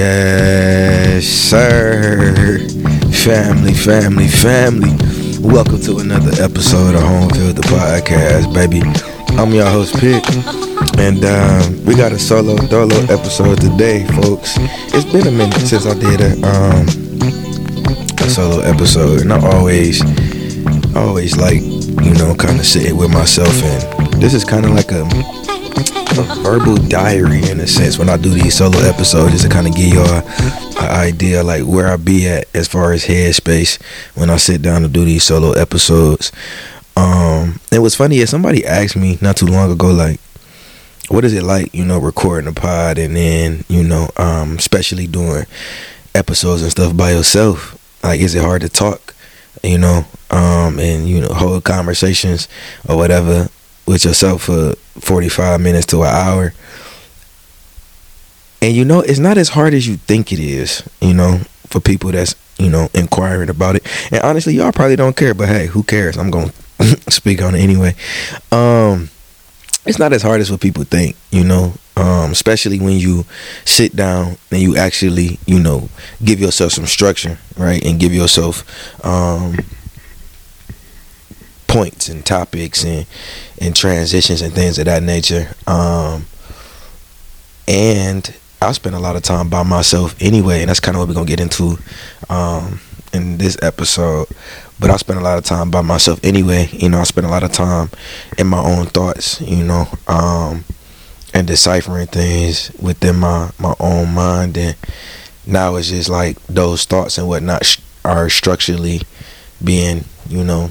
Yes, sir. Family, family, family. Welcome to another episode of Home Field the Podcast, baby. I'm your host, Pitt. And um, we got a solo dolo episode today, folks. It's been a minute since I did a, um, a solo episode, and I always, always like, you know, kind of sitting with myself. And this is kind of like a a verbal diary in a sense when I do these solo episodes just to kind of give y'all an idea like where I be at as far as headspace when I sit down to do these solo episodes. Um, it was funny. Is somebody asked me not too long ago, like, what is it like, you know, recording a pod and then, you know, um, especially doing episodes and stuff by yourself? Like, is it hard to talk, you know, um, and you know, hold conversations or whatever with yourself for 45 minutes to an hour. And you know, it's not as hard as you think it is, you know, for people that's, you know, inquiring about it. And honestly, y'all probably don't care, but hey, who cares? I'm going to speak on it anyway. Um it's not as hard as what people think, you know, um, especially when you sit down and you actually, you know, give yourself some structure, right? And give yourself um points and topics and and transitions and things of that nature. Um, and I spend a lot of time by myself anyway, and that's kind of what we're gonna get into um, in this episode. But I spend a lot of time by myself anyway. You know, I spend a lot of time in my own thoughts. You know, um, and deciphering things within my my own mind. And now it's just like those thoughts and whatnot sh- are structurally being, you know,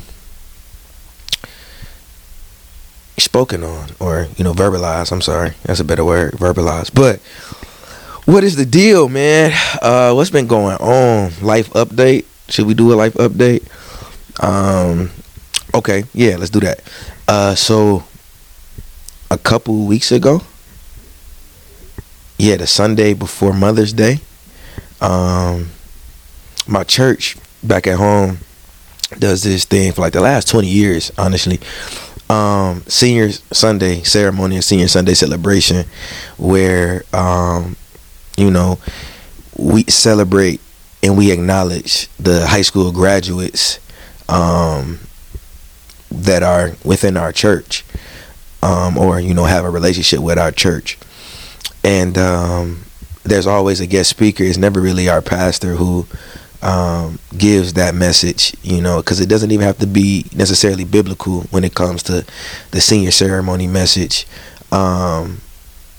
spoken on or you know verbalized. I'm sorry. That's a better word verbalized. But what is the deal man? Uh what's been going on? Life update? Should we do a life update? Um okay. Yeah let's do that. Uh so a couple weeks ago yeah the sunday before mother's day um my church back at home does this thing for like the last 20 years honestly um, senior Sunday ceremony and senior Sunday celebration where um, you know we celebrate and we acknowledge the high school graduates um, that are within our church um, or you know have a relationship with our church. And um, there's always a guest speaker. It's never really our pastor who um, gives that message, you know, because it doesn't even have to be necessarily biblical when it comes to the senior ceremony message. Um,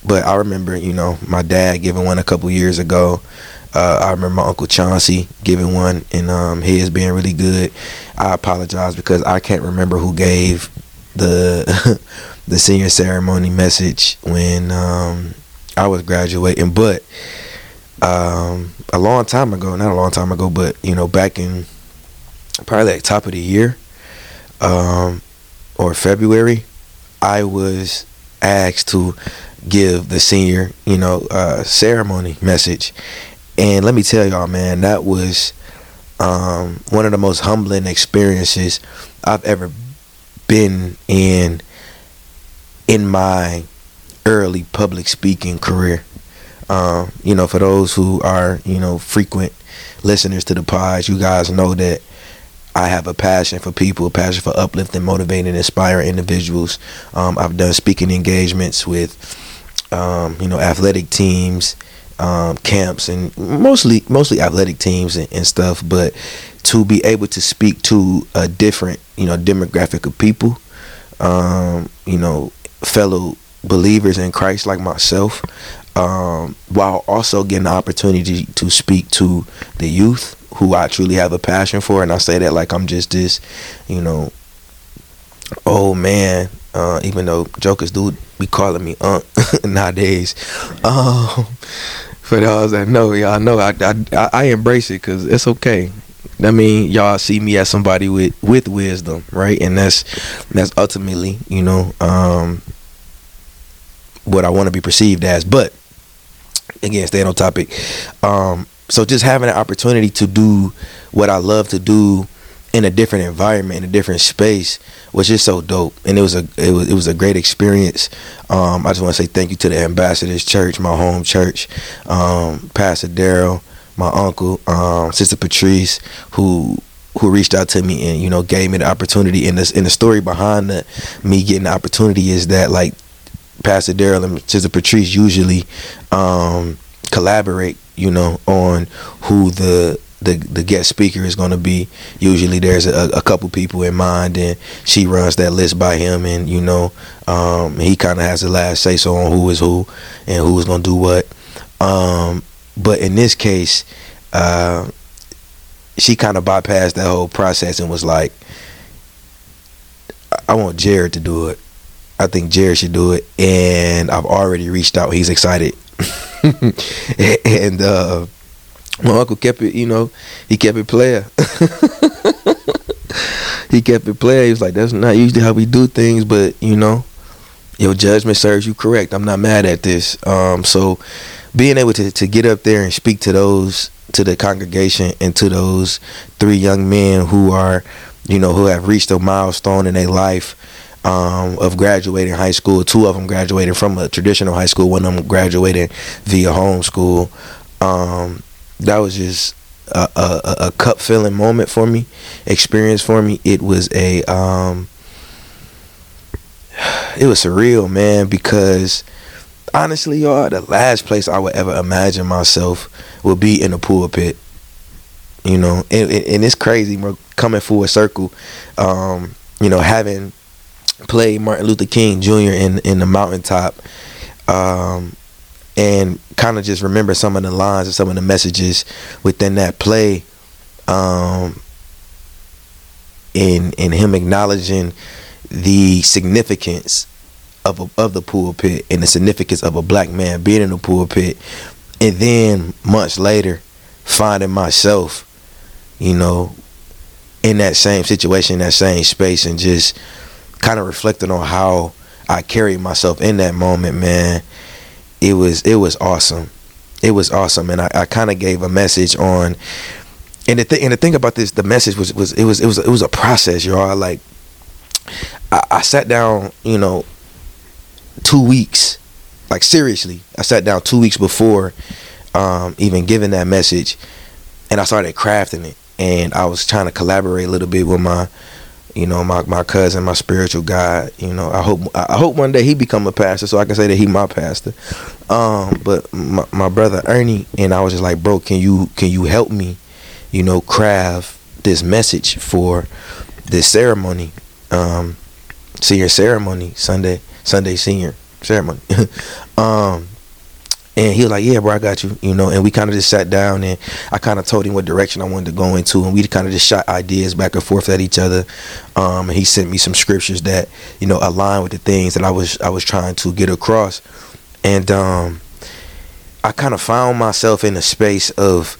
but I remember, you know, my dad giving one a couple years ago. Uh, I remember my uncle Chauncey giving one, and um, his being really good. I apologize because I can't remember who gave the the senior ceremony message when um, I was graduating, but um, a long time ago, not a long time ago, but you know, back in probably like top of the year, um, or February, I was asked to give the senior, you know, uh, ceremony message, and let me tell y'all, man, that was um, one of the most humbling experiences I've ever been in in my early public speaking career. Um, you know, for those who are, you know, frequent listeners to the pods, you guys know that I have a passion for people, a passion for uplifting, motivating, inspiring individuals. Um, I've done speaking engagements with, um, you know, athletic teams, um, camps, and mostly mostly athletic teams and, and, stuff. But to be able to speak to a different, you know, demographic of people, um, you know, fellow believers in Christ like myself, um, while also getting the opportunity to speak to the youth who I truly have a passion for. And I say that like I'm just this, you know, old man. Uh, even though jokers do be calling me Unc nowadays. Um, for those that know, y'all know I, I, I embrace it because it's okay. I mean, y'all see me as somebody with with wisdom, right? And that's that's ultimately, you know, um, what I want to be perceived as. But again, staying on topic. Um, so just having an opportunity to do what I love to do in a different environment, in a different space, was just so dope. And it was a it was it was a great experience. Um, I just want to say thank you to the Ambassadors Church, my home church, um, Pastor Daryl, my uncle, um, Sister Patrice, who who reached out to me and you know gave me the opportunity. And this and the story behind the, me getting the opportunity is that like Pastor Daryl and Sister Patrice usually um, collaborate, you know, on who the the the guest speaker is going to be. Usually, there's a, a, couple people in mind, and she runs that list by him, and you know, um, he kind of has the last say so on who is who and who's going to do what. Um, but in this case, uh, she kind of bypassed that whole process and was like, "I want Jared to do it. I think Jared should do it." And I've already reached out. He's excited, and. Uh, my uncle kept it, you know, he kept it player. he kept it player. He was like, that's not usually how we do things, but you know, your judgment serves you correct. I'm not mad at this. Um, so being able to, to get up there and speak to those to the congregation and to those three young men who are, you know, who have reached a milestone in their life um, of graduating high school. Two of them graduated from a traditional high school. One of them graduated via homeschool. Um, that was just a, a, a cup filling moment for me, experience for me. It was a um, it was surreal, man, because honestly, y'all, the last place I would ever imagine myself would be in a pulpit. You know, and, and it's crazy. We're coming full circle. Um, you know, having played Martin Luther King Jr. in in the mountaintop, um, and kind of just remember some of the lines and some of the messages within that play um in in him acknowledging the significance of a, of the pulpit and the significance of a black man being in the pulpit and then months later finding myself you know in that same situation that same space and just kind of reflecting on how I carried myself in that moment man it was it was awesome. It was awesome, and I, I kind of gave a message on. And the thing and the thing about this, the message was was it was it was it was a process, y'all. Like I, I sat down, you know, two weeks, like seriously, I sat down two weeks before um, even giving that message, and I started crafting it, and I was trying to collaborate a little bit with my you know my, my cousin my spiritual guide you know i hope i hope one day he become a pastor so i can say that he my pastor. Um but my, my brother ernie and i was just like bro can you can you help me you know craft this message for this ceremony? Um senior ceremony sunday sunday senior ceremony. Um and he was like, "Yeah, bro, I got you." You know, and we kind of just sat down and I kind of told him what direction I wanted to go into, and we kind of just shot ideas back and forth at each other. Um, and he sent me some scriptures that you know align with the things that I was I was trying to get across, and um, I kind of found myself in a space of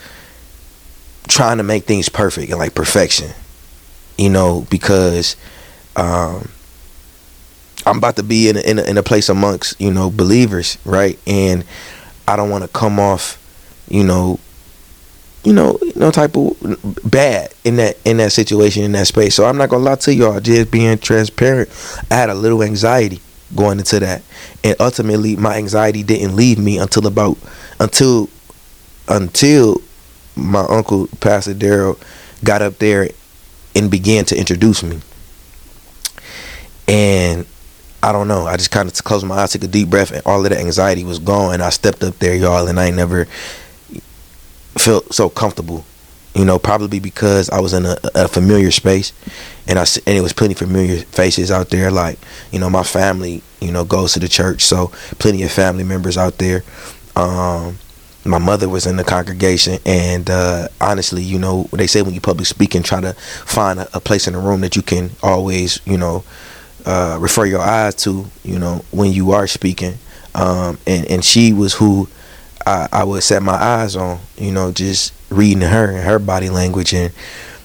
trying to make things perfect and like perfection, you know, because um, I'm about to be in a, in a, in a place amongst you know believers, right, and I don't want to come off, you know, you know, no type of bad in that in that situation in that space. So I'm not gonna lie to y'all, just being transparent. I had a little anxiety going into that, and ultimately my anxiety didn't leave me until about until until my uncle Pastor Daryl got up there and began to introduce me, and I don't know. I just kind of closed my eyes, took a deep breath, and all of the anxiety was gone. I stepped up there, y'all, and I never felt so comfortable. You know, probably because I was in a, a familiar space, and I and it was plenty familiar faces out there. Like, you know, my family, you know, goes to the church, so plenty of family members out there. Um, my mother was in the congregation and uh, honestly you know they say when you public speaking try to find a, a, place in the room that you can always you know uh, refer your eyes to, you know, when you are speaking. Um, and, and she was who I, I would set my eyes on, you know, just reading her and her body language and,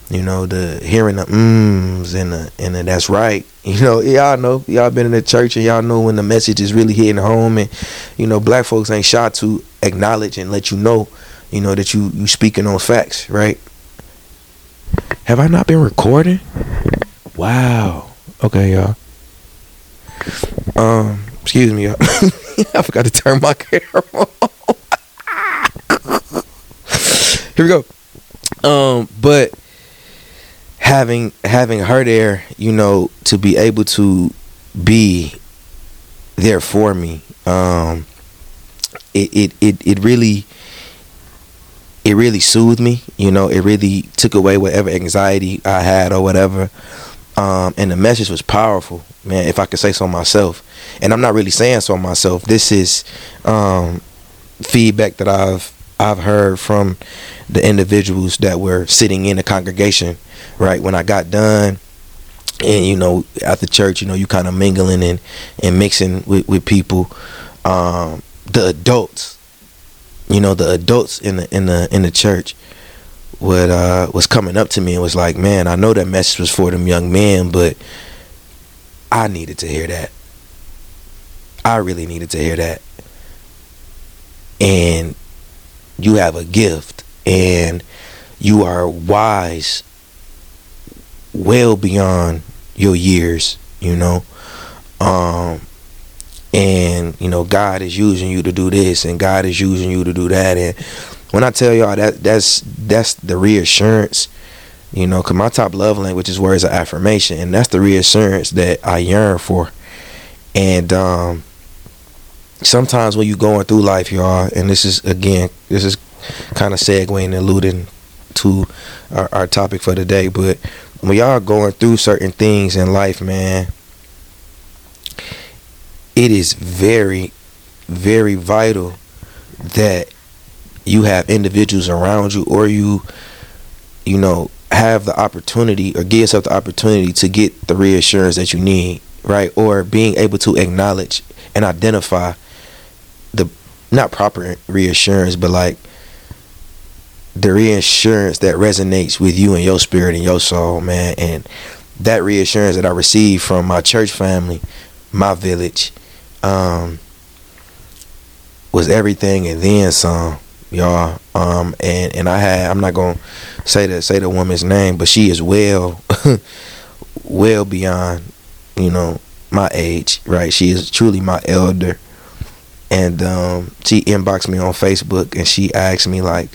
you know, the hearing the mms and the, and the that's right. You know, y'all know, y'all been in the church and y'all know when the message is really hitting home and, you know, black folks ain't shy to acknowledge and let you know, you know, that you, you speaking on facts, right? Have I not been recording? Wow. Okay, y'all. Um, excuse me. I forgot to turn my camera on. Here we go. Um, but having having her there, you know, to be able to be there for me, um, it it it, it really it really soothed me. You know, it really took away whatever anxiety I had or whatever. Um, and the message was powerful, man. If I could say so myself, and I'm not really saying so myself. This is um, feedback that I've I've heard from the individuals that were sitting in the congregation. Right when I got done, and you know, at the church, you know, you kind of mingling and and mixing with with people. Um, the adults, you know, the adults in the in the in the church would uh was coming up to me and was like, "Man, I know that message was for them young men, but I needed to hear that. I really needed to hear that." And you have a gift and you are wise well beyond your years, you know. Um and you know God is using you to do this and God is using you to do that and when I tell y'all that that's that's the reassurance you know because my top love language is words of affirmation and that's the reassurance that I yearn for. And um sometimes when you going through life y'all and this is again this is kind of segueing and alluding to our, our topic for today but when y'all going through certain things in life man it is very, very vital that you have individuals around you or you, you know, have the opportunity or give yourself the opportunity to get the reassurance that you need, right? Or being able to acknowledge and identify the not proper reassurance, but like the reassurance that resonates with you and your spirit and your soul, man. And that reassurance that I received from my church family, my village, um, was everything and then some, y'all. Um, and and I had I'm not gonna say the say the woman's name, but she is well, well beyond, you know, my age, right? She is truly my elder, and um, she inboxed me on Facebook and she asked me like,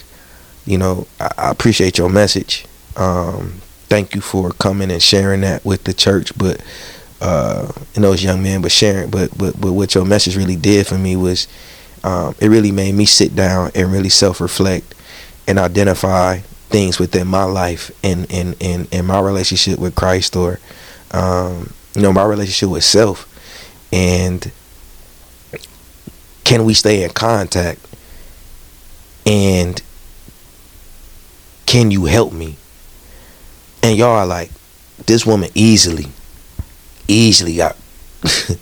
you know, I, I appreciate your message. Um, thank you for coming and sharing that with the church, but uh, and those young men, but sharing, but but but what your message really did for me was, um, it really made me sit down and really self reflect and identify things within my life and in in in my relationship with Christ or, um, you know, my relationship with self, and can we stay in contact? And can you help me? And y'all are like, this woman easily easily got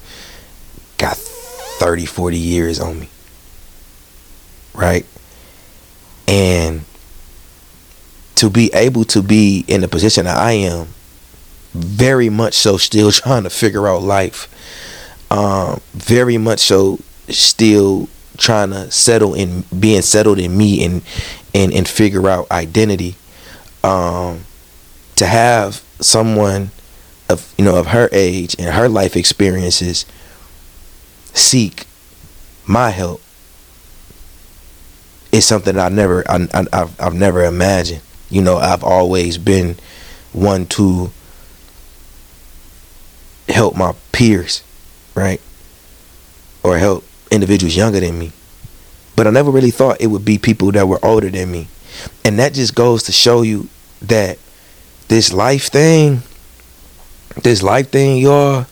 got 30 40 years on me right? And to be able to be in the position that I am very much so still trying to figure out life um, very much so still trying to settle in being settled in me and and and figure out identity um, to have someone of you know of her age and her life experiences seek my help is something I never I, I I've, I've never imagined. You know, I've always been one to help my peers, right? Or help individuals younger than me. But I never really thought it would be people that were older than me. And that just goes to show you that this life thing this life thing, y'all,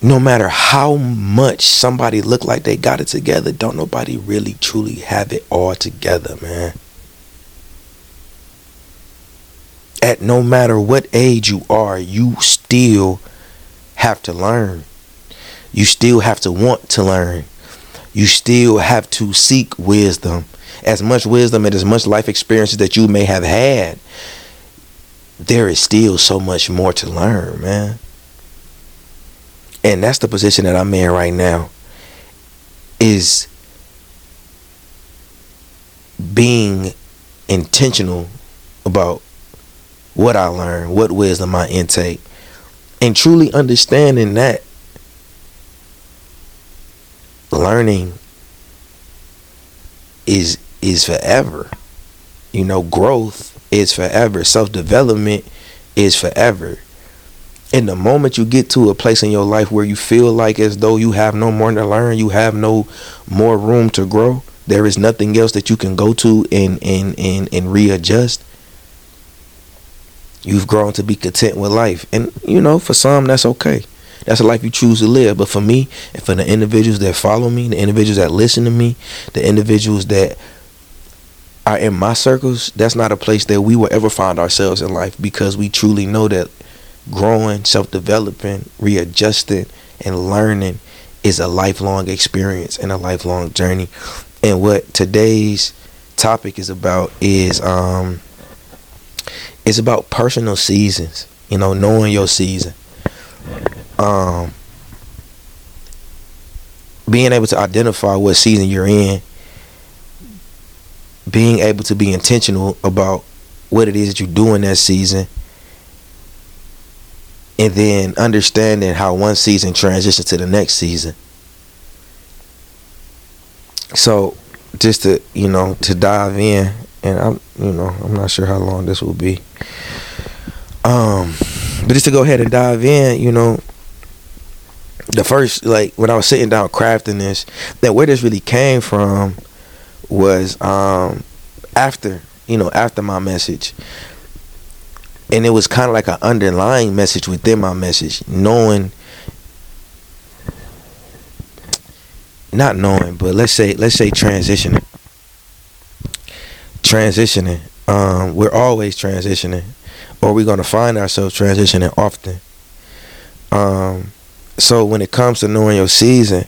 no matter how much somebody look like they got it together, don't nobody really truly have it all together, man. At no matter what age you are, you still have to learn. You still have to want to learn. You still have to seek wisdom. As much wisdom and as much life experiences that you may have had, there is still so much more to learn, man. And that's the position that I'm in right now. Is being intentional about what I learn, what wisdom I intake, and truly understanding that learning is is forever. You know, growth is forever. Self development is forever. In the moment you get to a place in your life where you feel like as though you have no more to learn, you have no more room to grow, there is nothing else that you can go to and and and, and readjust. You've grown to be content with life. And you know, for some that's okay. That's a life you choose to live. But for me, and for the individuals that follow me, the individuals that listen to me, the individuals that are in my circles, that's not a place that we will ever find ourselves in life because we truly know that growing, self developing, readjusting, and learning is a lifelong experience and a lifelong journey. And what today's topic is about is um it's about personal seasons, you know, knowing your season. Um being able to identify what season you're in, being able to be intentional about what it is that you do in that season, and then understanding how one season transitions to the next season. So, just to you know, to dive in, and I'm you know I'm not sure how long this will be. Um, but just to go ahead and dive in, you know, the first like when I was sitting down crafting this, that where this really came from was um after you know after my message and it was kind of like an underlying message within my message knowing not knowing but let's say let's say transitioning. Transitioning um we're always transitioning or we're going to find ourselves transitioning often. Um so when it comes to knowing your season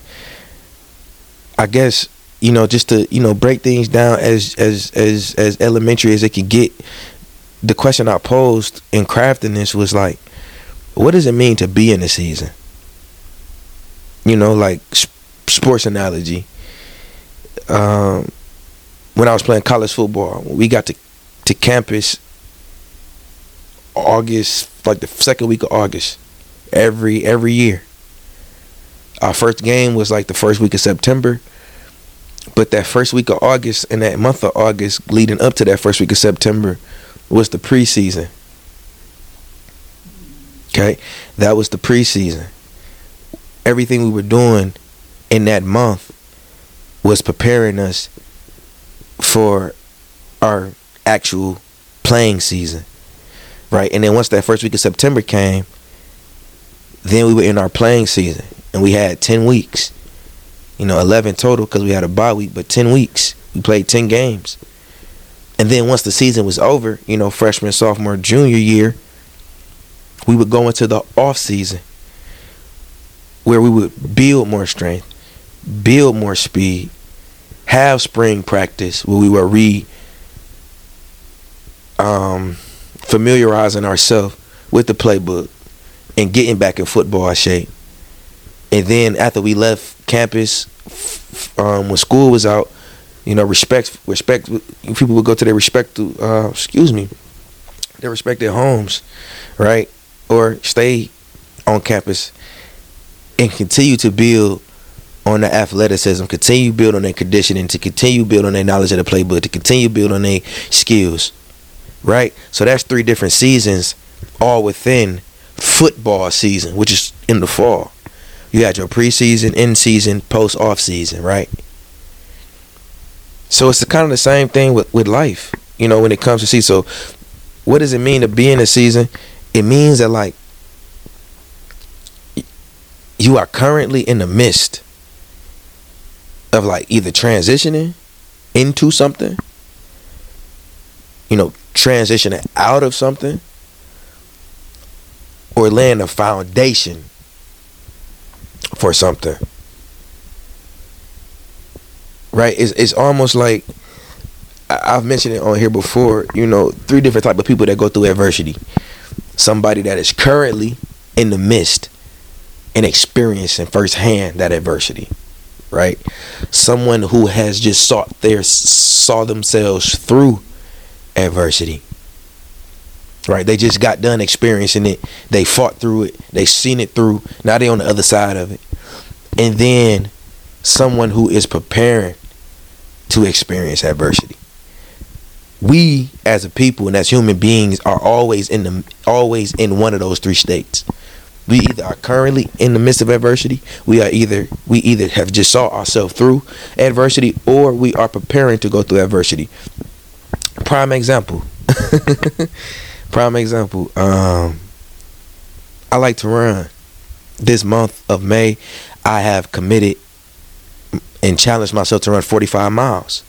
i guess you know just to you know break things down as as as as elementary as it could get the question I posed in crafting this was like, what does it mean to be in the season? You know, like sports analogy. Um, when I was playing college football, we got to to campus August, like the second week of August, every every year. Our first game was like the first week of September, but that first week of August and that month of August leading up to that first week of September was the preseason. Okay, that was the preseason. Everything we were doing in that month was preparing us for our actual playing season, right? And then once that first week of September came, then we were in our playing season, and we had ten weeks. You know, eleven total because we had a bye week, but ten weeks. We played ten games. And then once the season was over, you know, freshman, sophomore, junior year, we would go into the off season where we would build more strength, build more speed, have spring practice where we were re um, familiarizing ourselves with the playbook and getting back in football shape. And then after we left campus, um, when school was out, you know, respect, respect. People would go to their respect, to, uh, excuse me, their homes, right, or stay on campus and continue to build on the athleticism, continue build on their conditioning, to continue build on their knowledge of the playbook, to continue build on their skills, right? So that's three different seasons, all within football season, which is in the fall. You had your preseason, in season, post off season, right? So it's the, kind of the same thing with, with life, you know, when it comes to see. So what does it mean to be in a season? It means that like you are currently in the midst of like either transitioning into something, you know, transitioning out of something, or laying a foundation for something right? It's it's almost like I've mentioned it on here before. You know, three different type of people that go through adversity. Somebody that is currently in the midst and experiencing firsthand that adversity, right? Someone who has just sought their saw themselves through adversity. Right? They just got done experiencing it. They fought through it. They seen it through. Now they on the other side of it. And then someone who is preparing to experience adversity. We as a people and as human beings are always in the always in one of those three states. We either are currently in the midst of adversity, we are either we either have just saw ourselves through adversity or we are preparing to go through adversity. Prime example. Prime example. Um I like to run. This month of May, I have committed and challenged myself to run 45 miles.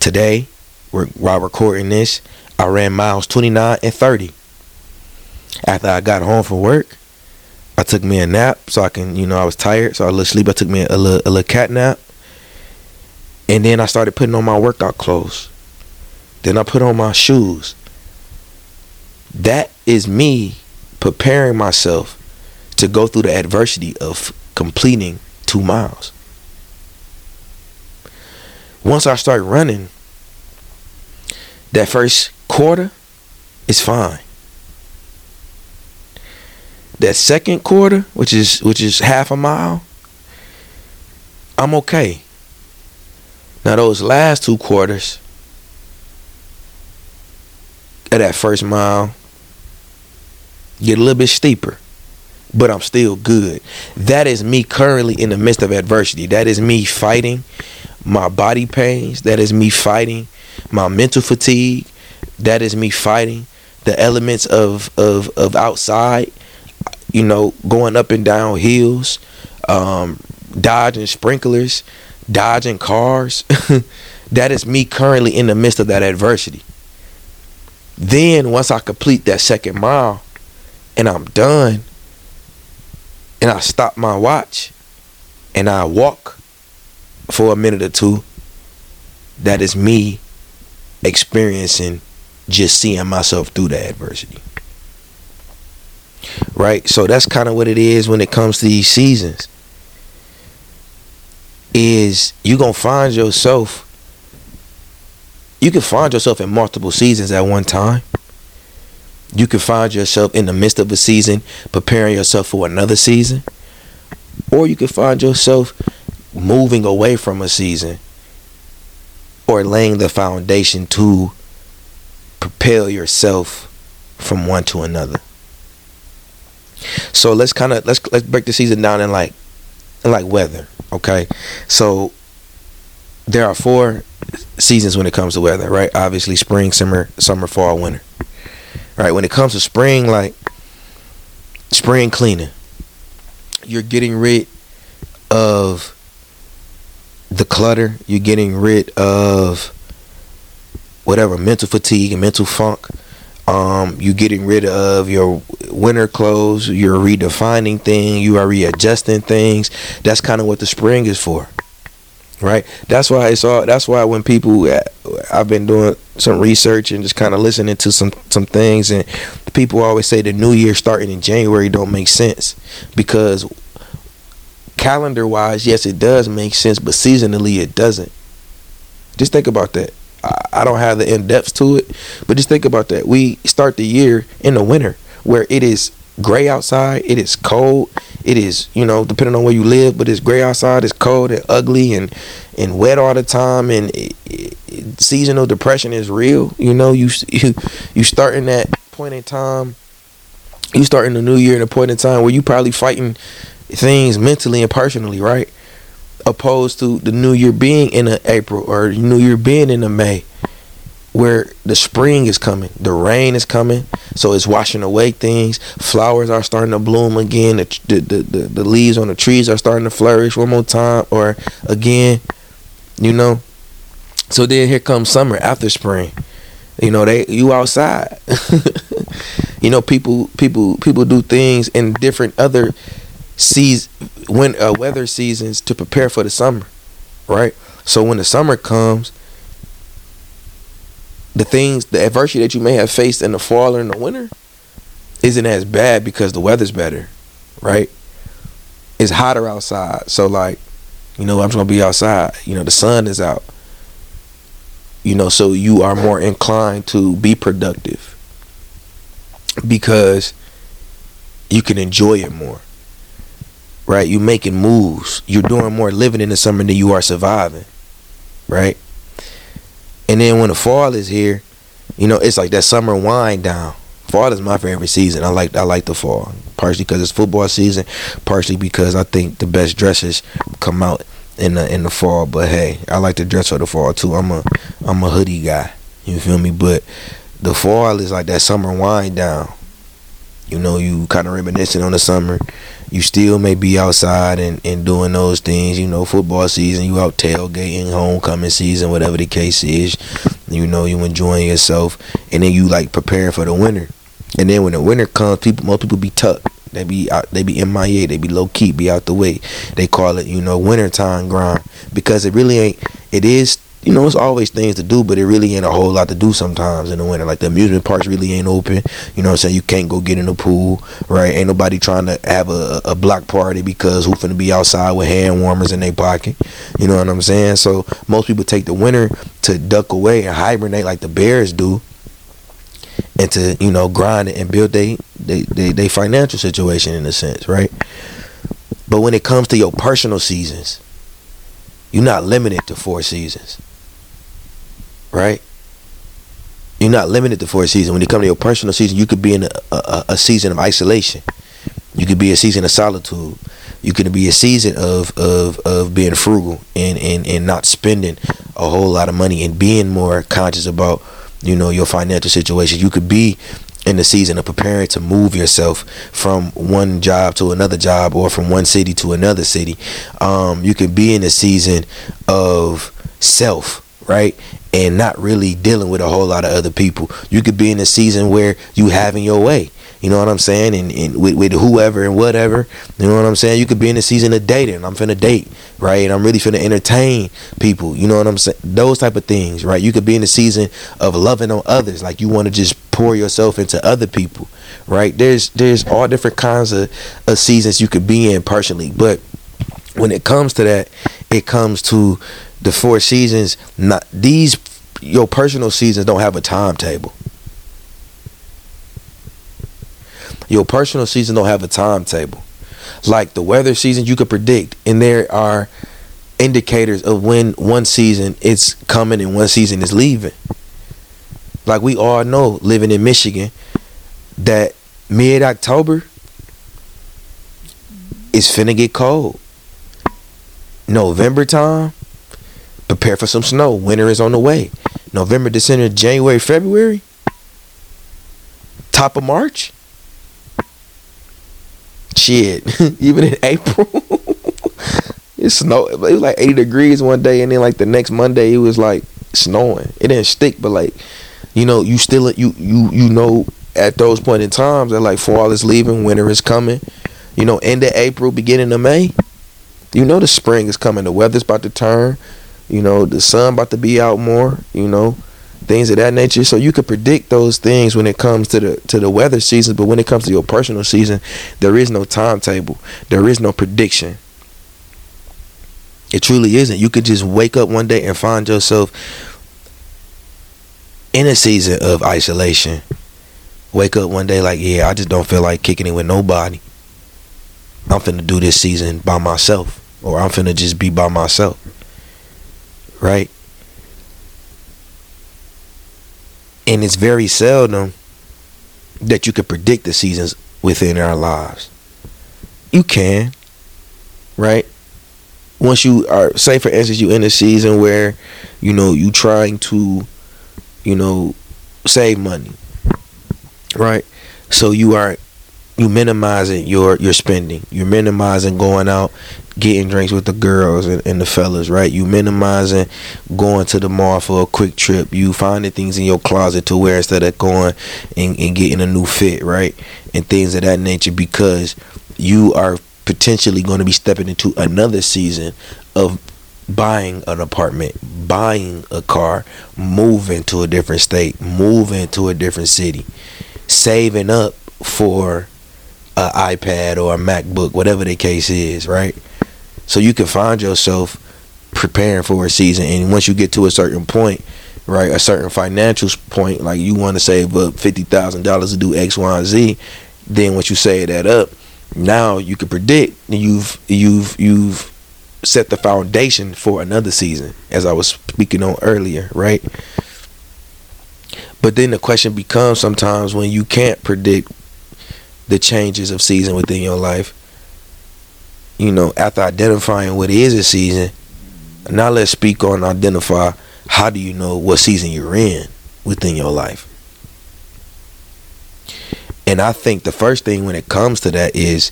Today, while recording this, I ran miles 29 and 30. After I got home from work, I took me a nap so I can, you know, I was tired, so I little sleep. I took me a little, a little cat nap. And then I started putting on my workout clothes. Then I put on my shoes. That is me preparing myself to go through the adversity of completing two miles. Once I start running, that first quarter is fine. That second quarter, which is which is half a mile, I'm okay. Now those last two quarters of that first mile get a little bit steeper, but I'm still good. That is me currently in the midst of adversity. That is me fighting my body pains. That is me fighting my mental fatigue. That is me fighting the elements of of of outside. You know, going up and down hills, um, dodging sprinklers, dodging cars. that is me currently in the midst of that adversity. Then once I complete that second mile and I'm done and I stop my watch and I walk for a minute or two, that is me experiencing just seeing myself through the adversity. Right? So that's kind of what it is when it comes to these seasons. Is you to find yourself you can find yourself in multiple seasons at one time. You can find yourself in the midst of a season preparing yourself for another season. Or you can find yourself moving away from a season or laying the foundation to propel yourself from one to another. So let's kind of let's let's break the season down in like in like weather, okay? So there are four seasons when it comes to weather, right? Obviously spring, summer, summer, fall, winter. Right? When it comes to spring like spring cleaning, you're getting rid of the clutter. You're getting rid of whatever mental fatigue and mental funk. Um, you're getting rid of your winter clothes. You're redefining things. You are readjusting things. That's kind of what the spring is for, right? That's why it's all. That's why when people, I've been doing some research and just kind of listening to some some things, and people always say the new year starting in January don't make sense because calendar wise, yes, it does make sense, but seasonally, it doesn't. Just think about that. I, don't have the in depth to it, but just think about that. We start the year in the winter where it is gray outside, it is cold, it is you know depending on where you live, but it's gray outside, it's cold and ugly and and wet all the time, and it, it, seasonal depression is real. You know you you you starting that point in time. You starting the new year in a point in time where you probably fighting things mentally and personally, right? Opposed to the new year being in a April or new year being in a May, where the spring is coming, the rain is coming, so it's washing away things. Flowers are starting to bloom again. The the the, the leaves on the trees are starting to flourish one more time or again, you know. So then here comes summer after spring. You know they you outside. you know people people people do things in different other sees when uh, weather seasons to prepare for the summer, right? So when the summer comes, the things, the adversity that you may have faced in the fall or in the winter, isn't as bad because the weather's better, right? It's hotter outside, so like, you know, I'm just gonna be outside. You know, the sun is out. You know, so you are more inclined to be productive. because you can enjoy it more. Right? You're making moves. You're doing more living in the summer than you are surviving. Right? And then when the fall is here, you know, it's like that summer wind down. Fall is my favorite season. I like I like the fall, partially because it's football season, partially because I think the best dresses come out in the in the fall. But hey, I like to dress for the fall too. I'm a I'm a hoodie guy. You feel me? But the fall is like that summer wind down. You know, you kind of reminiscing on the summer. You still may be outside and, and doing those things. You know, football season, you out tailgating, homecoming season, whatever the case is. You know, you enjoying yourself, and then you like preparing for the winter. And then when the winter comes, people most people be tucked. They be out, they be MIA, they be low key, be out the way. They call it, you know, wintertime grind because it really ain't. It is you know, it's always things to do, but it really ain't a whole lot to do sometimes in the winter. Like the amusement parks really ain't open. You know what I'm saying? You can't go get in the pool, right? Ain't nobody trying to have a, a block party because who finna be outside with hand warmers in their pocket. You know what I'm saying? So most people take the winter to duck away and hibernate like the bears do. And to, you know, grind and build they they, they, they financial situation in a sense, right? But when it comes to your personal seasons, you're not limited to four seasons right? You're not limited to four seasons. When you come to your personal season, you could be in a, a, a season of isolation. You could be a season of solitude. You could be a season of of, of being frugal and, and, and not spending a whole lot of money and being more conscious about, you know, your financial situation. You could be in the season of preparing to move yourself from one job to another job or from one city to another city. Um, you could be in the season of self, right? and not really dealing with a whole lot of other people. You could be in a season where you having your way. You know what I'm saying? And, and with, with whoever and whatever. You know what I'm saying? You could be in a season of dating. I'm finna date, right? And I'm really finna entertain people. You know what I'm saying? Those type of things, right? You could be in a season of loving on others. Like you want to just pour yourself into other people, right? There's there's all different kinds of, of seasons you could be in personally. But when it comes to that, it comes to the four seasons. Not these your personal seasons don't have a timetable. Your personal season don't have a timetable. Like the weather season, you could predict, and there are indicators of when one season is coming and one season is leaving. Like we all know, living in Michigan, that mid October is finna get cold. November time, prepare for some snow. Winter is on the way. November, December, January, February, top of March. Shit, even in April, it snowed. It was like 80 degrees one day, and then like the next Monday, it was like snowing. It didn't stick, but like, you know, you still you you you know at those point in times that like fall is leaving, winter is coming. You know, end of April, beginning of May. You know the spring is coming. The weather's about to turn. You know, the sun about to be out more, you know, things of that nature. So you could predict those things when it comes to the to the weather season, but when it comes to your personal season, there is no timetable. There is no prediction. It truly isn't. You could just wake up one day and find yourself in a season of isolation. Wake up one day like, yeah, I just don't feel like kicking it with nobody. I'm finna do this season by myself. Or I'm finna just be by myself right? And it's very seldom that you can predict the seasons within our lives. You can, right? Once you are, say for instance, you in a season where, you know, you trying to, you know, save money, right? So you are you minimizing your your spending. You're minimizing going out, getting drinks with the girls and, and, the fellas, right? You minimizing going to the mall for a quick trip. You finding things in your closet to wear instead of going and, and getting a new fit, right? And things of that nature because you are potentially going to be stepping into another season of buying an apartment, buying a car, moving to a different state, moving to a different city, saving up for an iPad or a MacBook, whatever the case is, right? So you can find yourself preparing for a season, and once you get to a certain point, right? A certain financial point, like you want to save up fifty thousand dollars to do X, Y, and Z. Then once you save that up, now you can predict you've you've you've set the foundation for another season, as I was speaking on earlier, right? But then the question becomes sometimes when you can't predict the changes of season within your life, you know, after identifying what is a season, now let's speak on identify how do you know what season you're in within your life. And I think the first thing when it comes to that is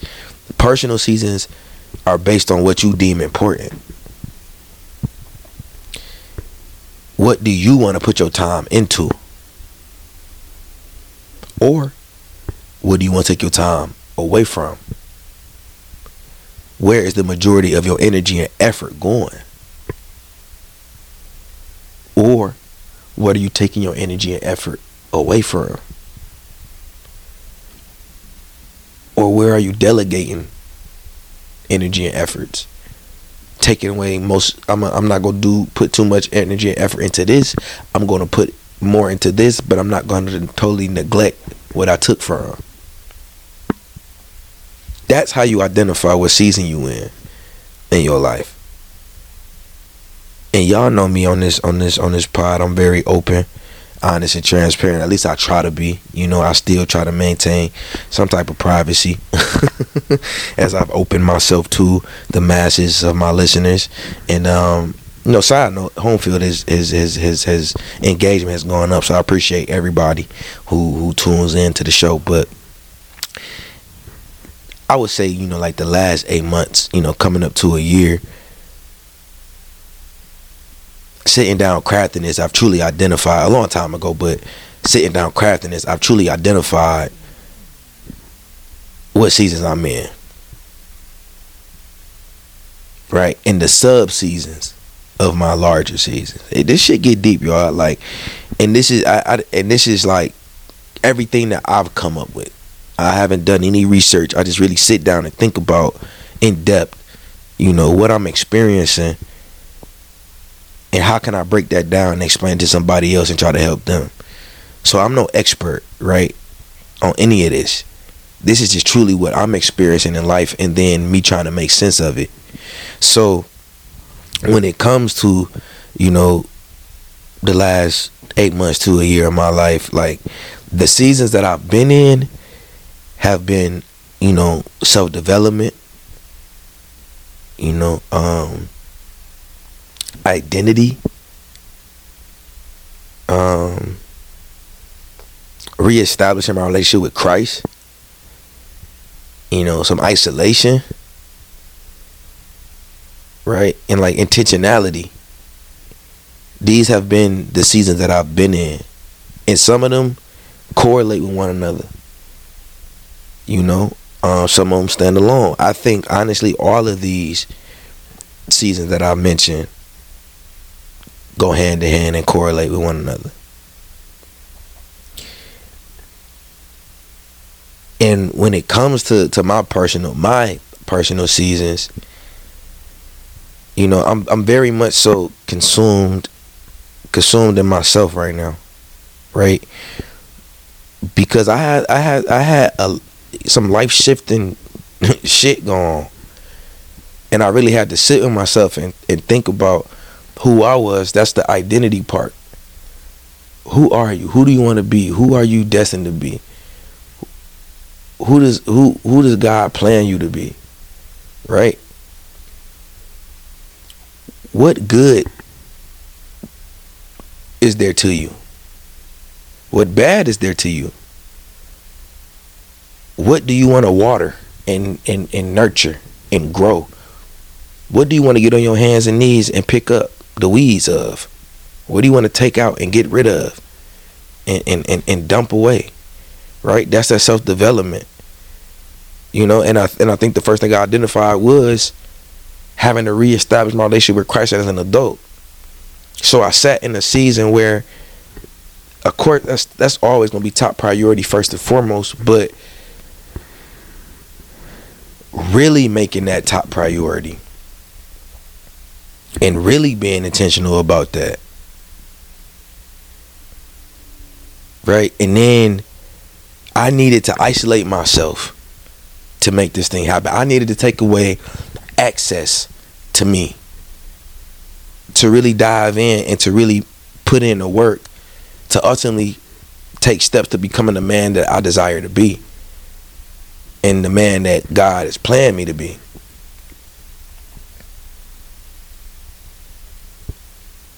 personal seasons are based on what you deem important. What do you want to put your time into? Or what do you want to take your time away from? Where is the majority of your energy and effort going? Or what are you taking your energy and effort away from? Or where are you delegating energy and efforts? Taking away most I'm a, I'm not going to do put too much energy and effort into this. I'm going to put more into this, but I'm not going to totally neglect what I took from. That's how you identify what season you in in your life. And y'all know me on this on this on this pod. I'm very open, honest, and transparent. At least I try to be. You know, I still try to maintain some type of privacy as I've opened myself to the masses of my listeners. And um, you know, side note, Homefield is is his his his engagement has gone up. So I appreciate everybody who who tunes in to the show. But I would say, you know, like the last eight months, you know, coming up to a year, sitting down crafting this, I've truly identified a long time ago, but sitting down crafting this, I've truly identified what seasons I'm in. Right? In the sub seasons of my larger seasons. this shit get deep, y'all. Like and this is I, I and this is like everything that I've come up with. I haven't done any research. I just really sit down and think about in depth, you know, what I'm experiencing and how can I break that down and explain to somebody else and try to help them. So I'm no expert, right, on any of this. This is just truly what I'm experiencing in life and then me trying to make sense of it. So when it comes to, you know, the last eight months to a year of my life, like the seasons that I've been in have been, you know, self development, you know, um, identity, um, reestablishing my relationship with Christ, you know, some isolation, right? And like intentionality. These have been the seasons that I've been in. And some of them correlate with one another. You know, uh, some of them stand alone. I think honestly, all of these seasons that I mentioned go hand in hand and correlate with one another. And when it comes to, to my personal my personal seasons, you know, I'm I'm very much so consumed consumed in myself right now. Right? Because I had I had I had a some life shifting shit going on. And I really had to sit with myself and, and think about who I was. That's the identity part. Who are you? Who do you want to be? Who are you destined to be? Who does who who does God plan you to be? Right? What good is there to you? What bad is there to you? What do you want to water and, and, and nurture and grow? What do you want to get on your hands and knees and pick up the weeds of? What do you want to take out and get rid of and, and, and, and dump away? Right? That's that self development. You know, and I and I think the first thing I identified was having to reestablish my relationship with Christ as an adult. So I sat in a season where of course that's that's always gonna be top priority first and foremost, but really making that top priority and really being intentional about that right? And then I needed to isolate myself to make this thing happen. I needed to take away access to me to really dive in and to really put in the work to ultimately take steps to becoming the man that I desire to be and the man that God has planned me to be.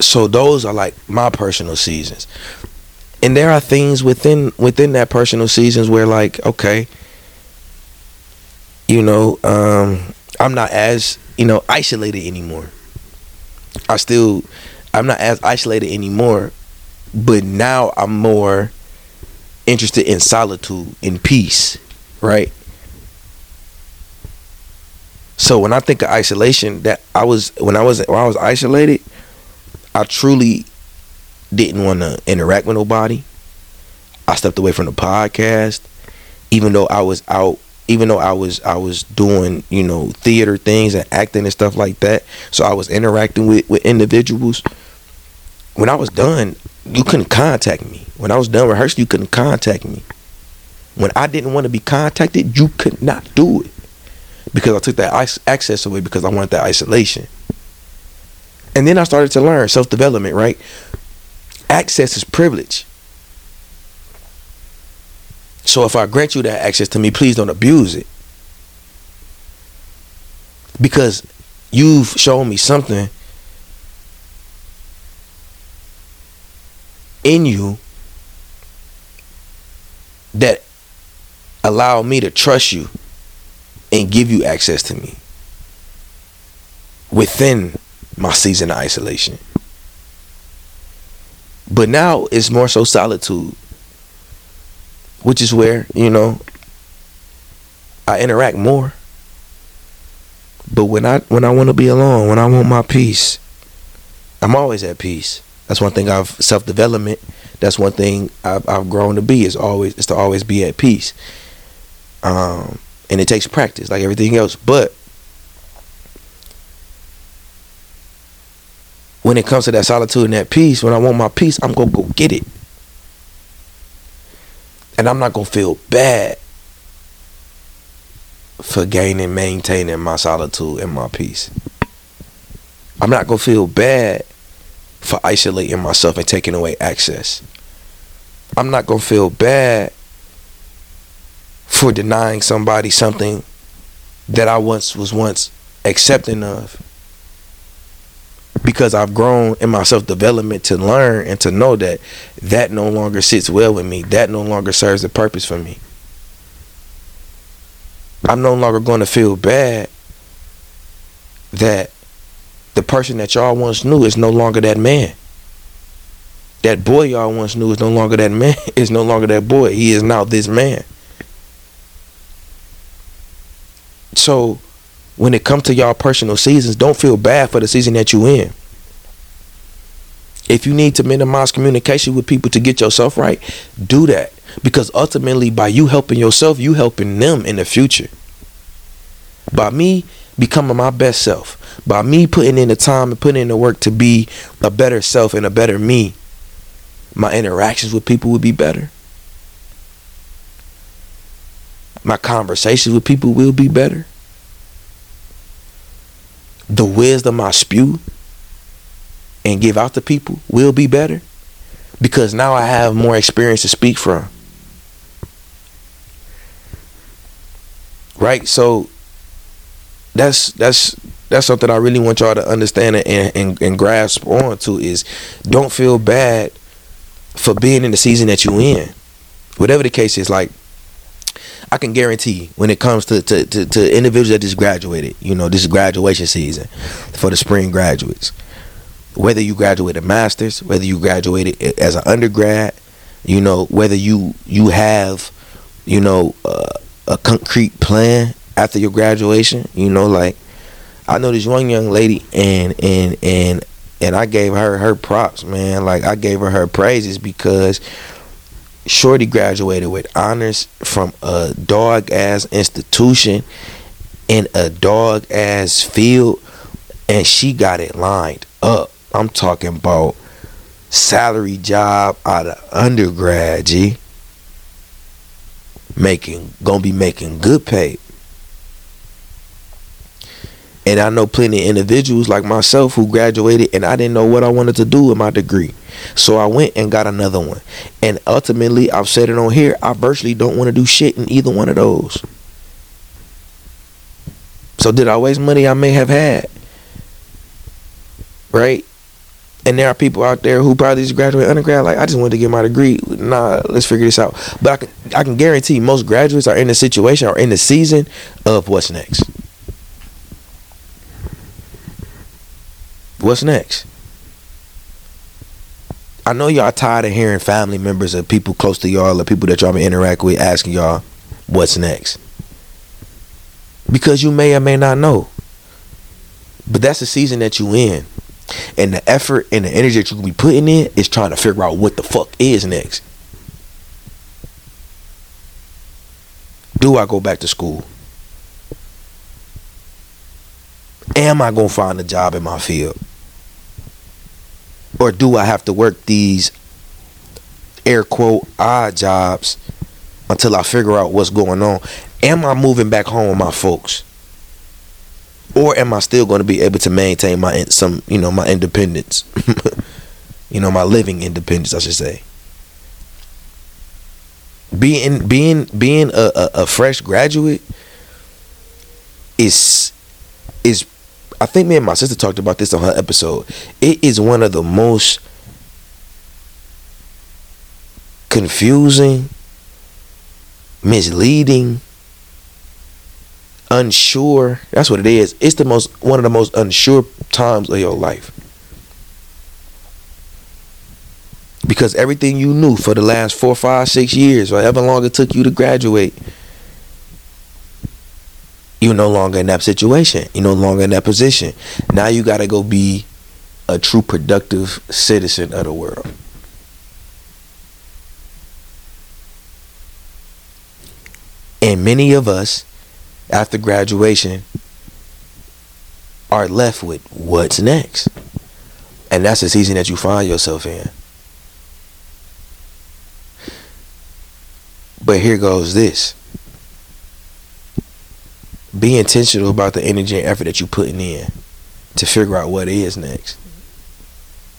So those are like my personal seasons. And there are things within within that personal seasons where like, okay, you know, um, I'm not as, you know, isolated anymore. I still I'm not as isolated anymore, but now I'm more interested in solitude, in peace, right? So when I think of isolation, that I was when I was when I was isolated, I truly didn't want to interact with nobody. I stepped away from the podcast, even though I was out, even though I was I was doing you know theater things and acting and stuff like that. So I was interacting with with individuals. When I was done, you couldn't contact me. When I was done rehearsing, you couldn't contact me. When I didn't want to be contacted, you could not do it because I took that access away because I wanted that isolation. And then I started to learn self development, right? Access is privilege. So if I grant you that access to me, please don't abuse it. Because you've shown me something in you that allow me to trust you and give you access to me within my season of isolation. But now it's more so solitude, which is where, you know, I interact more. But when I when I want to be alone, when I want my peace, I'm always at peace. That's one thing I've self development. That's one thing I've, I've, grown to be is always is to always be at peace. Um, and it takes practice, like everything else. But when it comes to that solitude and that peace, when I want my peace, I'm gonna go get it, and I'm not gonna feel bad for gaining, maintaining my solitude and my peace. I'm not gonna feel bad for isolating myself and taking away access. I'm not to feel bad for denying somebody something that I once was once accepting of. Because I've grown in my self development to learn and to know that that no longer sits well with me. That no longer serves a purpose for me. I'm no longer going to feel bad that the person that y'all once knew is no longer that man. That boy y'all once knew is no longer that man, is no longer that boy. He is now this man. So when it comes to y'all personal seasons, don't feel bad for the season that you in. If you need to minimize communication with people to get yourself right, do that. Because ultimately by you helping yourself, you helping them in the future. By me becoming my best self, by me putting in the time and putting in the work to be a better self and a better me, my interactions with people would be better. My conversations with people will be better. The wisdom I spew and give out to people will be better because now I have more experience to speak from. Right? So that's that's that's something I really want y'all to understand and, and, and grasp onto is don't feel bad for being in the season that you in. Whatever the case is, like I can guarantee when it comes to, to, to, to individuals that just graduated, you know, this is graduation season for the spring graduates. Whether you graduated a masters, whether you graduated as an undergrad, you know, whether you you have, you know, uh, a concrete plan after your graduation. You know, like I know this one young lady, and and and and I gave her her props, man. Like I gave her her praises because Shorty graduated with honors from a dog ass institution in a dog ass field, and she got it lined up. I'm talking about salary job out of undergrad, G. Making gonna be making good pay. And I know plenty of individuals like myself who graduated and I didn't know what I wanted to do with my degree. So I went and got another one. And ultimately, I've said it on here, I virtually don't want to do shit in either one of those. So did I waste money I may have had? Right? And there are people out there who probably just graduate undergrad like I just wanted to get my degree. Nah, let's figure this out. But I can I can guarantee most graduates are in the situation or in the season of what's next. What's next? I know y'all tired of hearing family members or people close to y'all or people that y'all interact with asking y'all what's next. Because you may or may not know. But that's the season that you in. And the effort and the energy that you can be putting in is trying to figure out what the fuck is next. Do I go back to school? Am I gonna find a job in my field? Or do I have to work these air quote odd jobs until I figure out what's going on? Am I moving back home with my folks? Or am I still going to be able to maintain my some, you know, my independence? you know, my living independence, I should say. Being being being a, a, a fresh graduate is is I think me and my sister talked about this on her episode. It is one of the most confusing, misleading, unsure. That's what it is. It's the most one of the most unsure times of your life. Because everything you knew for the last four, five, six years, or however long it took you to graduate, you're no longer in that situation. You're no longer in that position. Now you got to go be a true productive citizen of the world. And many of us, after graduation, are left with what's next. And that's the season that you find yourself in. But here goes this be intentional about the energy and effort that you're putting in to figure out what is next.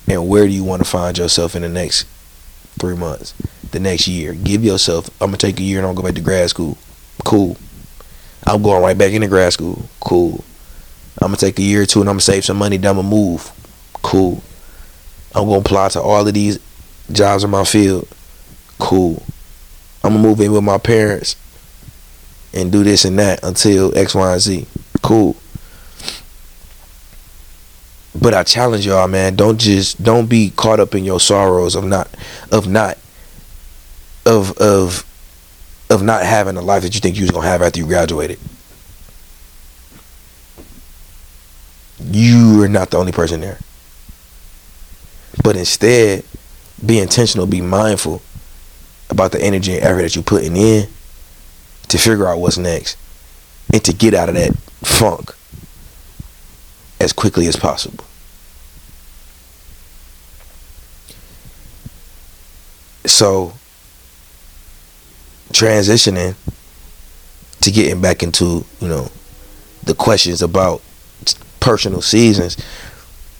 And where do you want to find yourself in the next three months the next year? Give yourself i'm gonna take a year and i'm gonna go back to grad school. Cool. I'm going right back into grad school. Cool. I'm gonna take a year or two and i'm gonna save some money then i'm gonna move. Cool. I'm gonna apply to all of these jobs in my field. Cool. I'm gonna move in with my parents and do this and that until X, Y, and Z. Cool. But I challenge y'all, man. Don't just don't be caught up in your sorrows of not of not of of of not having the life that you think you was gonna have after you graduated. You are not the only person there. But instead, be intentional, be mindful about the energy and effort that you're putting in to figure out what's next and to get out of that funk as quickly as possible. So, transitioning to getting back into, you know, the questions about personal seasons.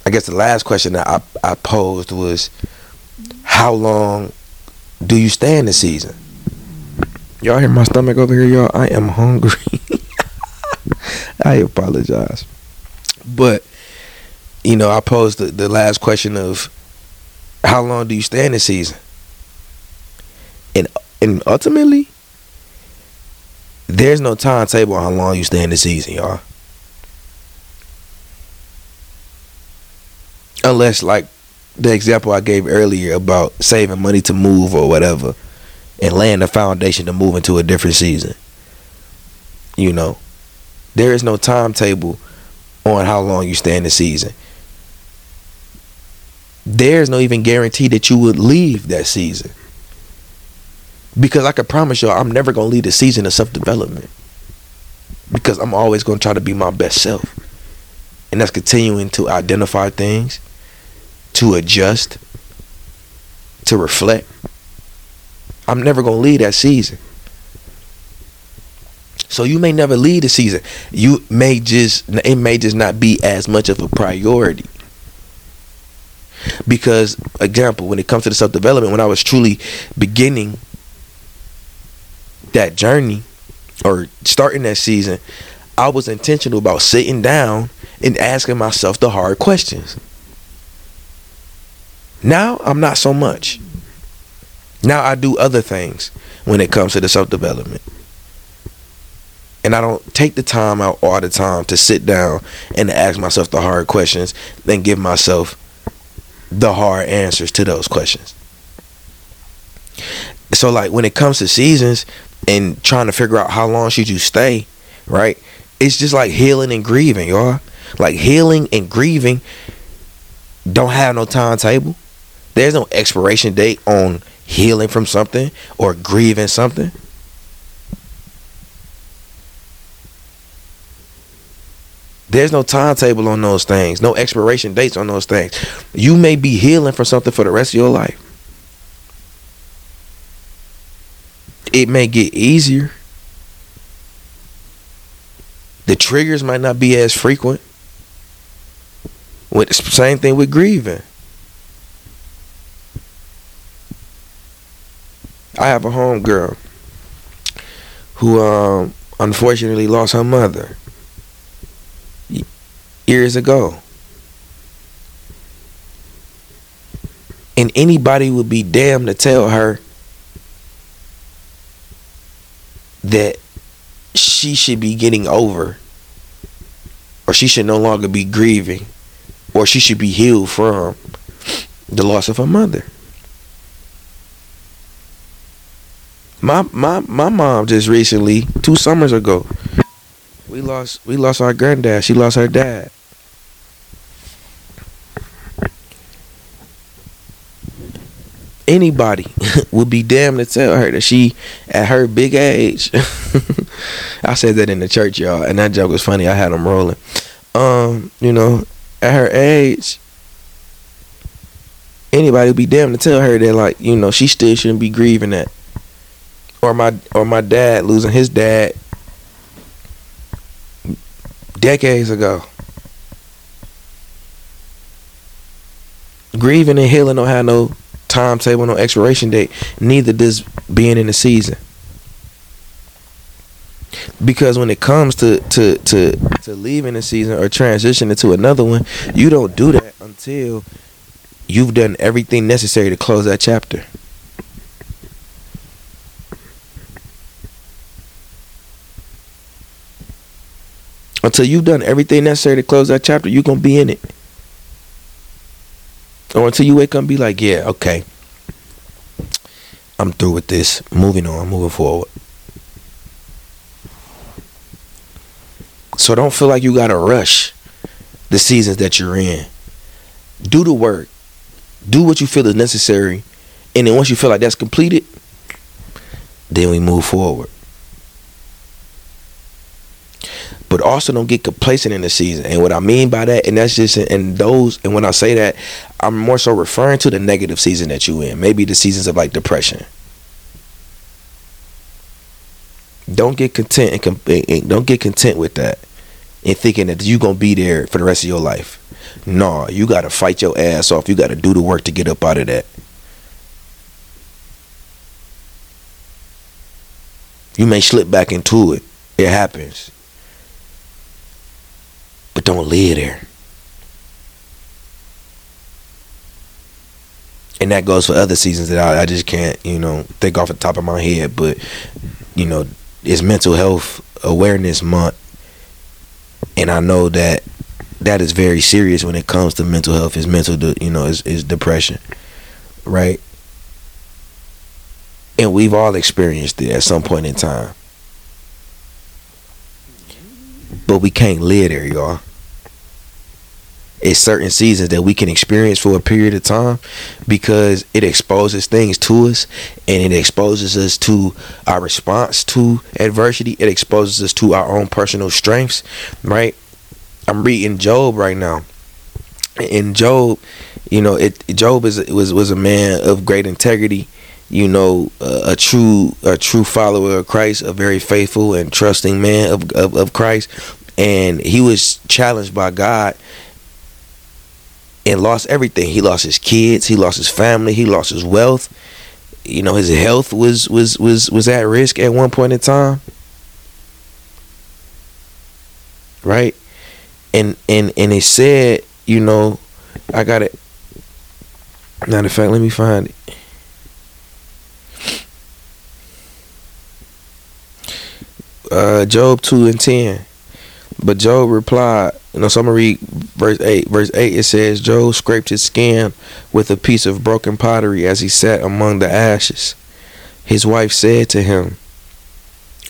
I guess the last question that I, I posed was how long do you stay in the season? Y'all hear my stomach over here, y'all? I am hungry. I apologize. But, you know, I posed the, the last question of how long do you stay in the season? And and ultimately, there's no timetable on how long you stay in the season, y'all. Unless like the example I gave earlier about saving money to move or whatever and laying the foundation to move into a different season. You know, there is no timetable on how long you stay in the season. There's no even guarantee that you would leave that season. Because I can promise y'all, I'm never going to leave the season of self development. Because I'm always going to try to be my best self. And that's continuing to identify things, to adjust, to reflect, I'm never gonna leave that season. So you may never lead the season. You may just it may just not be as much of a priority. Because example, when it comes to the self development, when I was truly beginning that journey or starting that season, I was intentional about sitting down and asking myself the hard questions. Now I'm not so much. Now I do other things when it comes to the self development. And I don't take the time out all the time to sit down and ask myself the hard questions, then give myself the hard answers to those questions. So like when it comes to seasons and trying to figure out how long should you stay, right? It's just like healing and grieving, y'all. Like healing and grieving don't have no timetable. There's no expiration date on healing from something or grieving something. There's no timetable on those things, no expiration dates on those things. You may be healing from something for the rest of your life. It may get easier. The triggers might not be as frequent. With same thing with grieving. I have a home girl who um, unfortunately lost her mother years ago. And anybody would be damned to tell her that she should be getting over, or she should no longer be grieving, or she should be healed from the loss of her mother. My my my mom just recently, two summers ago, we lost we lost our granddad. She lost her dad. anybody would be damned to tell her that she, at her big age, I said that in the church, y'all, and that joke was funny. I had them rolling. Um, you know, at her age, anybody would be damned to tell her that, like, you know, she still shouldn't be grieving that. Or my, or my dad losing his dad decades ago. Grieving and healing don't have no timetable, no expiration date. Neither does being in the season. Because when it comes to to to to leaving the season or transitioning to another one, you don't do that until you've done everything necessary to close that chapter. Until you've done everything necessary to close that chapter, you're gonna be in it. Or until you wake up and be like, yeah, okay. I'm through with this. Moving on, moving forward. So don't feel like you gotta rush the seasons that you're in. Do the work. Do what you feel is necessary. And then once you feel like that's completed, then we move forward but also don't get complacent in the season. And what I mean by that, and that's just and those, and when I say that, I'm more so referring to the negative season that you in. Maybe the seasons of like depression. Don't get content and, and don't get content with that, and thinking that you're gonna be there for the rest of your life. No, you gotta fight your ass off. You gotta do the work to get up out of that. You may slip back into it. It happens don't live there. And that goes for other seasons that I, I just can't, you know, think off the top of my head. But, you know, it's mental health awareness month. And I know that that is very serious when it comes to mental health. Is mental, you know, is, is depression, right? And we've all experienced it at some point in time. But we can't live there, y'all it's certain seasons that we can experience for a period of time because it exposes things to us and it exposes us to our response to adversity. It exposes us to our own personal strengths right? I'm reading Job right now. In Job You know, it Job is was was a man of great integrity. You know, a, a true a true follower of Christ, a very faithful and trusting man of, of of Christ, and he was challenged by God and lost everything. He lost his kids, he lost his family, he lost his wealth. You know, his health was was was was at risk at one point in time. Right? And and and it said, you know, I got it. Matter of fact, let me find it. Uh, Job 2 and 10. But Job replied, you know, so I'm gonna read verse 8. Verse 8 it says, Job scraped his skin with a piece of broken pottery as he sat among the ashes. His wife said to him,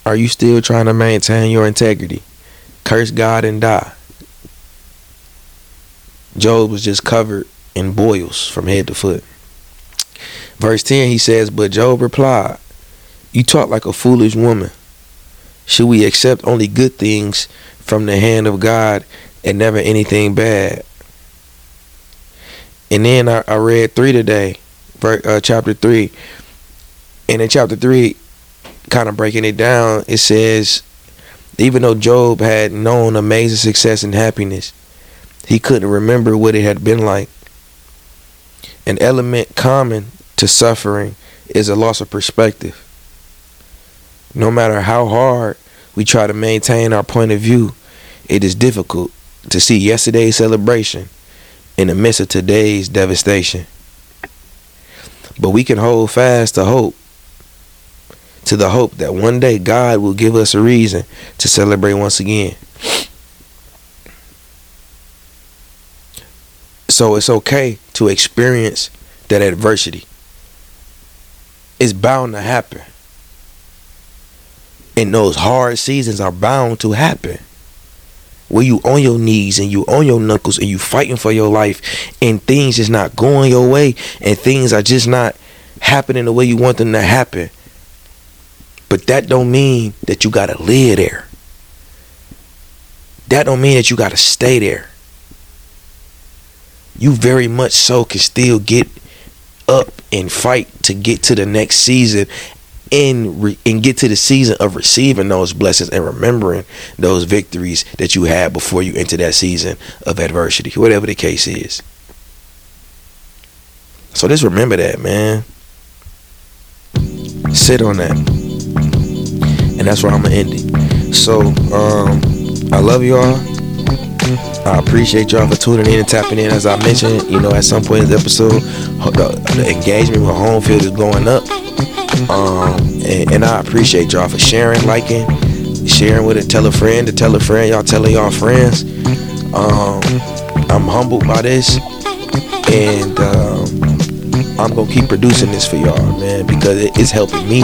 Are you still trying to maintain your integrity? Curse God and die. Job was just covered in boils from head to foot. Verse 10 he says, But Job replied, You talk like a foolish woman. Should we accept only good things from the hand of God and never anything bad? And then I, I read 3 today, uh, chapter 3. And in chapter 3, kind of breaking it down, it says, even though Job had known amazing success and happiness, he couldn't remember what it had been like. An element common to suffering is a loss of perspective. No matter how hard we try to maintain our point of view, it is difficult to see yesterday's celebration in the midst of today's devastation. But we can hold fast to hope, to the hope that one day God will give us a reason to celebrate once again. So it's okay to experience that adversity. It's bound to happen. And those hard seasons are bound to happen. Where you on your knees and you on your knuckles and you fighting for your life and things just not going your way and things are just not happening the way you want them to happen. But that don't mean that you gotta live there. That don't mean that you gotta stay there you very much so can still get up and fight to get to the next season and re- and get to the season of receiving those blessings and remembering those victories that you had before you enter that season of adversity, whatever the case is. So just remember that, man. Sit on that. And that's where I'm gonna end it. So um I love y'all. I appreciate y'all for tuning in and tapping in. As I mentioned, you know, at some point in the episode, the, the engagement with home field is going up. Um, and, and, I appreciate y'all for sharing, liking, sharing with it. Tell a friend to tell a friend. Y'all telling y'all friends. Um, I'm humbled by this, and um, I'm gonna keep producing this for y'all, man, because it's helping me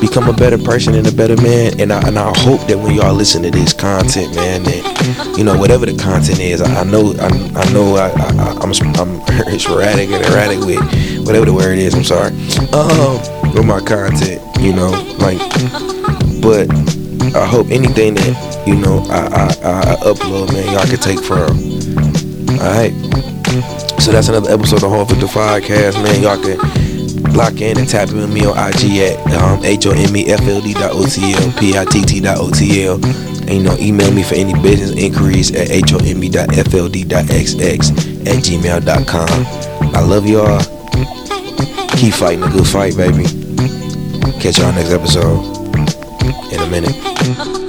become a better person and a better man. And I, and I hope that when y'all listen to this content, man, that you know whatever the content is, I, I know I, I know I, I am I'm, I'm sporadic and erratic with whatever the word is. I'm sorry. Um, with my content, you know, like, but I hope anything that you know I I, I upload, man, y'all can take from. All right. So that's another episode of Home 55 Podcast, man. Y'all can lock in and tap in with me on IG at um. And, you know, email me for any business inquiries at H-O-M-E.F-L-D.X-X at gmail.com. I love y'all. Keep fighting a good fight, baby. Catch y'all next episode in a minute.